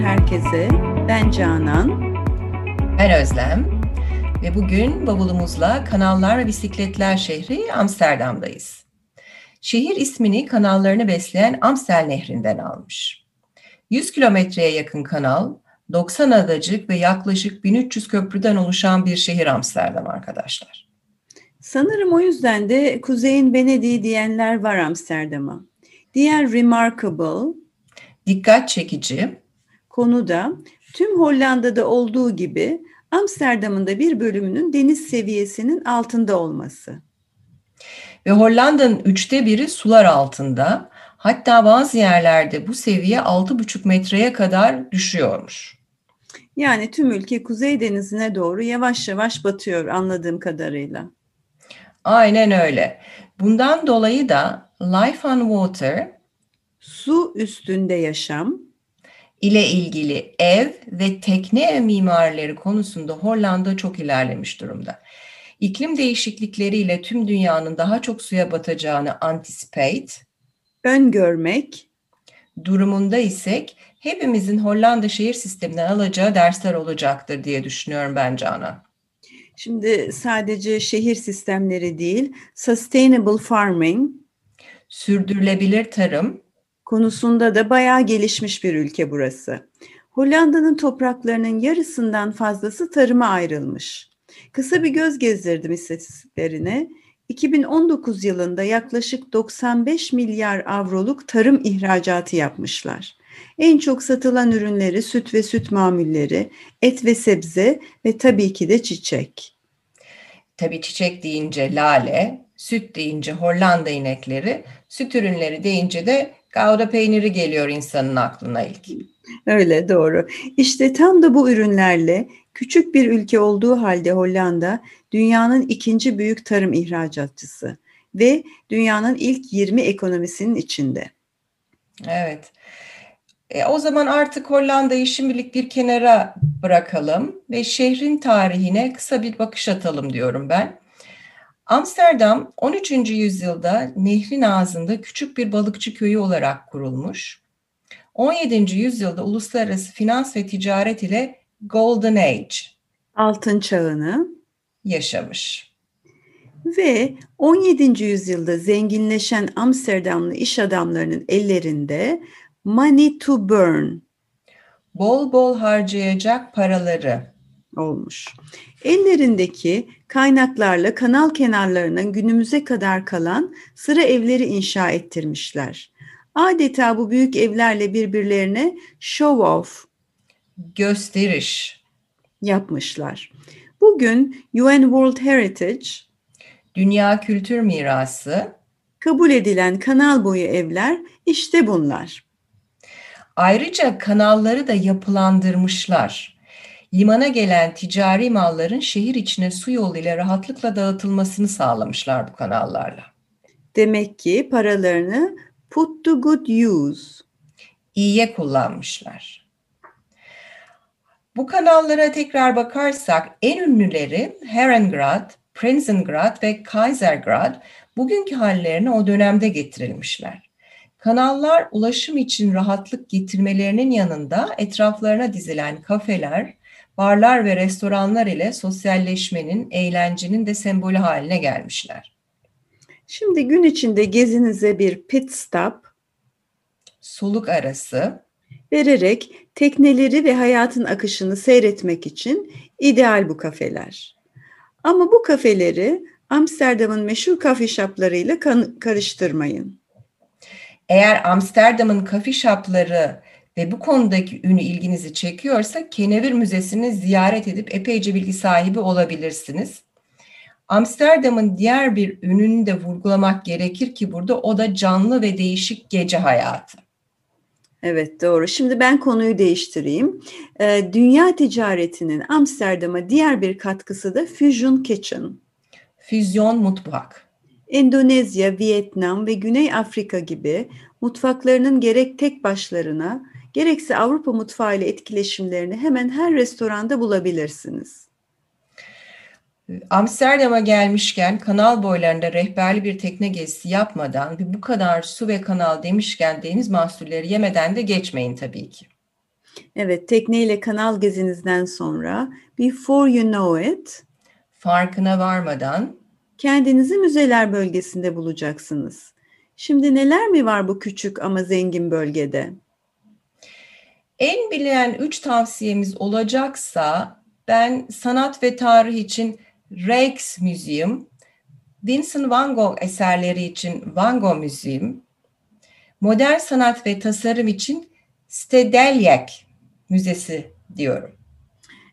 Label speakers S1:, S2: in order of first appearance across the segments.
S1: herkese. Ben Canan.
S2: Ben Özlem. Ve bugün bavulumuzla Kanallar ve Bisikletler şehri Amsterdam'dayız. Şehir ismini kanallarını besleyen Amstel Nehri'nden almış. 100 kilometreye yakın kanal, 90 adacık ve yaklaşık 1300 köprüden oluşan bir şehir Amsterdam arkadaşlar.
S1: Sanırım o yüzden de Kuzey'in Venedik'i diyenler var Amsterdam'a. Diğer remarkable,
S2: dikkat çekici
S1: konu da tüm Hollanda'da olduğu gibi Amsterdam'ın da bir bölümünün deniz seviyesinin altında olması.
S2: Ve Hollanda'nın üçte biri sular altında. Hatta bazı yerlerde bu seviye 6,5 metreye kadar düşüyormuş.
S1: Yani tüm ülke Kuzey Denizi'ne doğru yavaş yavaş batıyor anladığım kadarıyla.
S2: Aynen öyle. Bundan dolayı da Life on Water
S1: su üstünde yaşam
S2: ile ilgili ev ve tekne mimarileri konusunda Hollanda çok ilerlemiş durumda. İklim değişiklikleriyle tüm dünyanın daha çok suya batacağını anticipate,
S1: öngörmek
S2: durumunda isek hepimizin Hollanda şehir sisteminden alacağı dersler olacaktır diye düşünüyorum ben Canan.
S1: Şimdi sadece şehir sistemleri değil, sustainable farming,
S2: sürdürülebilir tarım
S1: konusunda da bayağı gelişmiş bir ülke burası. Hollanda'nın topraklarının yarısından fazlası tarıma ayrılmış. Kısa bir göz gezdirdim istatistiklerine. 2019 yılında yaklaşık 95 milyar avroluk tarım ihracatı yapmışlar. En çok satılan ürünleri süt ve süt mamulleri, et ve sebze ve tabii ki de çiçek.
S2: Tabii çiçek deyince lale, süt deyince Hollanda inekleri, süt ürünleri deyince de Gouda peyniri geliyor insanın aklına ilk.
S1: Öyle doğru. İşte tam da bu ürünlerle küçük bir ülke olduğu halde Hollanda dünyanın ikinci büyük tarım ihracatçısı ve dünyanın ilk 20 ekonomisinin içinde.
S2: Evet. E, o zaman artık Hollanda'yı şimdilik bir kenara bırakalım ve şehrin tarihine kısa bir bakış atalım diyorum ben. Amsterdam 13. yüzyılda nehrin ağzında küçük bir balıkçı köyü olarak kurulmuş. 17. yüzyılda uluslararası finans ve ticaret ile Golden Age
S1: altın çağını
S2: yaşamış.
S1: Ve 17. yüzyılda zenginleşen Amsterdamlı iş adamlarının ellerinde money to burn
S2: bol bol harcayacak paraları
S1: olmuş. Ellerindeki kaynaklarla kanal kenarlarının günümüze kadar kalan sıra evleri inşa ettirmişler. Adeta bu büyük evlerle birbirlerine show off
S2: gösteriş
S1: yapmışlar. Bugün UN World Heritage
S2: Dünya Kültür Mirası
S1: kabul edilen kanal boyu evler işte bunlar.
S2: Ayrıca kanalları da yapılandırmışlar limana gelen ticari malların şehir içine su yoluyla rahatlıkla dağıtılmasını sağlamışlar bu kanallarla.
S1: Demek ki paralarını put to good use.
S2: İyiye kullanmışlar. Bu kanallara tekrar bakarsak en ünlüleri Herengrad, Prinsengrad ve Kaisergrad bugünkü hallerine o dönemde getirilmişler. Kanallar ulaşım için rahatlık getirmelerinin yanında etraflarına dizilen kafeler, barlar ve restoranlar ile sosyalleşmenin, eğlencenin de sembolü haline gelmişler.
S1: Şimdi gün içinde gezinize bir pit stop,
S2: soluk arası
S1: vererek tekneleri ve hayatın akışını seyretmek için ideal bu kafeler. Ama bu kafeleri Amsterdam'ın meşhur kafe shoplarıyla karıştırmayın.
S2: Eğer Amsterdam'ın kafe shopları ve bu konudaki ünü ilginizi çekiyorsa Kenevir Müzesi'ni ziyaret edip epeyce bilgi sahibi olabilirsiniz. Amsterdam'ın diğer bir ününü de vurgulamak gerekir ki burada o da canlı ve değişik gece hayatı.
S1: Evet doğru. Şimdi ben konuyu değiştireyim. Ee, dünya ticaretinin Amsterdam'a diğer bir katkısı da Fusion Kitchen.
S2: Füzyon mutfak.
S1: Endonezya, Vietnam ve Güney Afrika gibi mutfaklarının gerek tek başlarına gerekse Avrupa mutfağı ile etkileşimlerini hemen her restoranda bulabilirsiniz.
S2: Amsterdam'a gelmişken kanal boylarında rehberli bir tekne gezisi yapmadan ve bu kadar su ve kanal demişken deniz mahsulleri yemeden de geçmeyin tabii ki.
S1: Evet, tekneyle kanal gezinizden sonra before you know it
S2: Farkına varmadan
S1: kendinizi müzeler bölgesinde bulacaksınız. Şimdi neler mi var bu küçük ama zengin bölgede?
S2: En bilinen üç tavsiyemiz olacaksa ben sanat ve tarih için Rijksmuseum, Vincent van Gogh eserleri için Van Gogh Museum, modern sanat ve tasarım için Stedelijk Müzesi diyorum.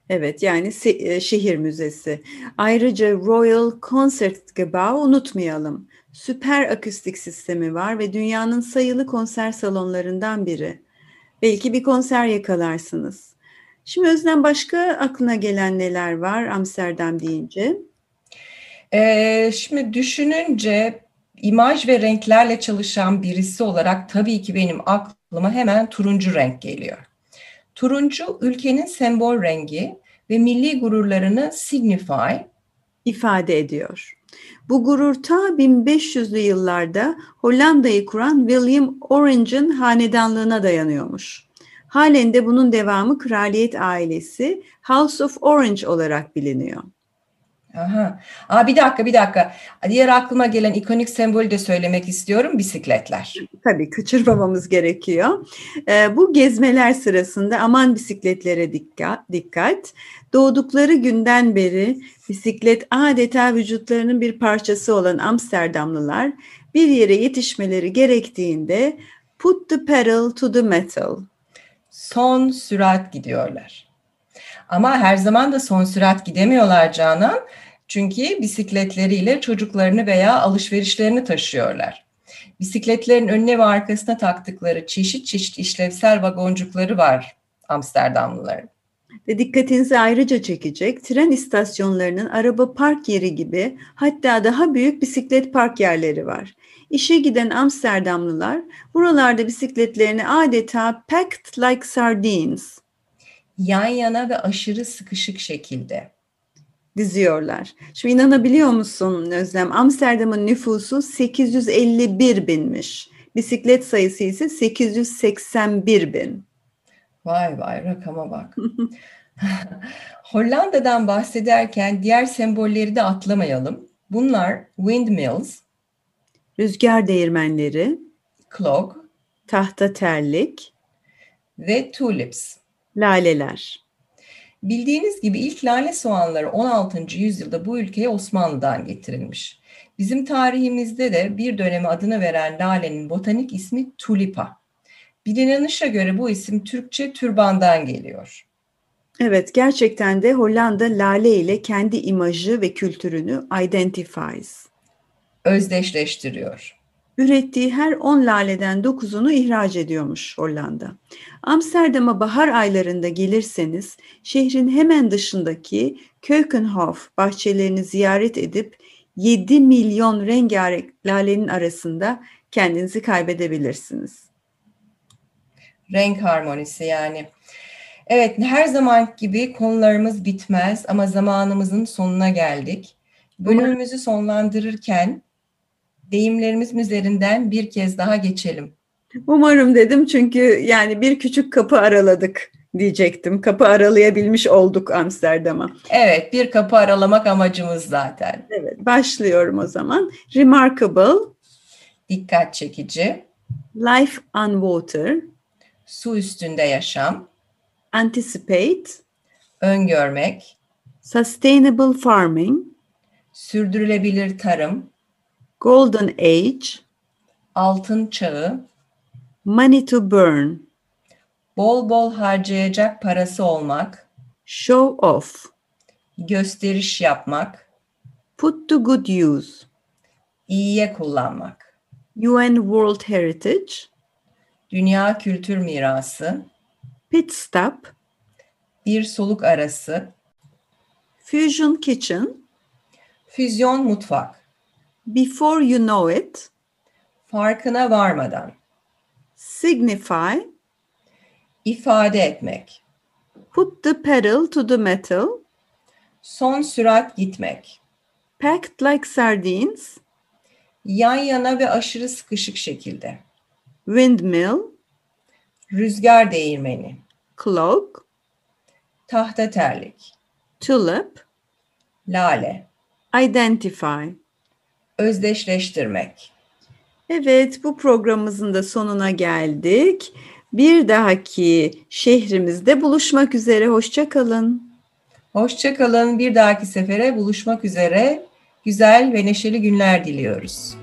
S1: Evet, yani e, şehir müzesi. Ayrıca Royal Concertgebouw unutmayalım. Süper akustik sistemi var ve dünyanın sayılı konser salonlarından biri. Belki bir konser yakalarsınız. Şimdi Özlem başka aklına gelen neler var Amsterdam deyince?
S2: Ee, şimdi düşününce imaj ve renklerle çalışan birisi olarak tabii ki benim aklıma hemen turuncu renk geliyor. Turuncu ülkenin sembol rengi ve milli gururlarını signify,
S1: ifade ediyor. Bu gurur ta 1500'lü yıllarda Hollanda'yı kuran William Orange'ın hanedanlığına dayanıyormuş. Halen de bunun devamı kraliyet ailesi House of Orange olarak biliniyor.
S2: Aha. Aa, bir dakika bir dakika. Diğer aklıma gelen ikonik sembolü de söylemek istiyorum. Bisikletler.
S1: Tabii kaçırmamamız gerekiyor. Ee, bu gezmeler sırasında aman bisikletlere dikkat, dikkat. Doğdukları günden beri bisiklet adeta vücutlarının bir parçası olan Amsterdamlılar bir yere yetişmeleri gerektiğinde put the pedal to the metal.
S2: Son sürat gidiyorlar. Ama her zaman da son sürat gidemiyorlar Canan. Çünkü bisikletleriyle çocuklarını veya alışverişlerini taşıyorlar. Bisikletlerin önüne ve arkasına taktıkları çeşit çeşit işlevsel vagoncukları var Amsterdamlıların.
S1: Ve dikkatinizi ayrıca çekecek tren istasyonlarının araba park yeri gibi hatta daha büyük bisiklet park yerleri var. İşe giden Amsterdamlılar buralarda bisikletlerini adeta packed like sardines
S2: Yan yana ve aşırı sıkışık şekilde.
S1: Diziyorlar. Şimdi inanabiliyor musun Özlem? Amsterdam'ın nüfusu 851 binmiş. Bisiklet sayısı ise 881 bin.
S2: Vay vay rakama bak. Hollanda'dan bahsederken diğer sembolleri de atlamayalım. Bunlar windmills,
S1: Rüzgar değirmenleri,
S2: clock
S1: tahta terlik,
S2: ve tulips.
S1: laleler.
S2: Bildiğiniz gibi ilk lale soğanları 16. yüzyılda bu ülkeye Osmanlı'dan getirilmiş. Bizim tarihimizde de bir döneme adını veren lalenin botanik ismi tulipa. Bilinenişe göre bu isim Türkçe türbandan geliyor.
S1: Evet, gerçekten de Hollanda lale ile kendi imajı ve kültürünü identifies.
S2: Özdeşleştiriyor.
S1: Ürettiği her 10 laleden 9'unu ihraç ediyormuş Hollanda. Amsterdam'a bahar aylarında gelirseniz şehrin hemen dışındaki Keukenhof bahçelerini ziyaret edip 7 milyon rengarenk lalenin arasında kendinizi kaybedebilirsiniz.
S2: Renk harmonisi yani. Evet her zaman gibi konularımız bitmez ama zamanımızın sonuna geldik. Bölümümüzü sonlandırırken deyimlerimiz üzerinden bir kez daha geçelim.
S1: Umarım dedim çünkü yani bir küçük kapı araladık diyecektim. Kapı aralayabilmiş olduk Amsterdam'a.
S2: Evet bir kapı aralamak amacımız zaten.
S1: Evet başlıyorum o zaman. Remarkable,
S2: Dikkat çekici,
S1: Life on Water,
S2: su üstünde yaşam,
S1: Anticipate,
S2: öngörmek,
S1: Sustainable Farming,
S2: sürdürülebilir tarım,
S1: Golden Age,
S2: altın çağı,
S1: Money to Burn,
S2: bol bol harcayacak parası olmak,
S1: Show Off,
S2: gösteriş yapmak,
S1: Put to Good Use,
S2: iyiye kullanmak,
S1: UN World Heritage,
S2: dünya kültür mirası,
S1: Pit Stop,
S2: bir soluk arası,
S1: Fusion Kitchen,
S2: füzyon mutfak,
S1: Before You Know It,
S2: farkına varmadan,
S1: Signify,
S2: ifade etmek,
S1: Put the Pedal to the Metal,
S2: son sürat gitmek,
S1: Packed Like Sardines,
S2: yan yana ve aşırı sıkışık şekilde,
S1: Windmill,
S2: rüzgar değirmeni,
S1: cloak,
S2: tahta terlik,
S1: tulip,
S2: lale,
S1: identify.
S2: Özdeşleştirmek.
S1: Evet, bu programımızın da sonuna geldik. Bir dahaki şehrimizde buluşmak üzere. Hoşça kalın.
S2: Hoşçakalın. Bir dahaki sefere buluşmak üzere. Güzel ve neşeli günler diliyoruz.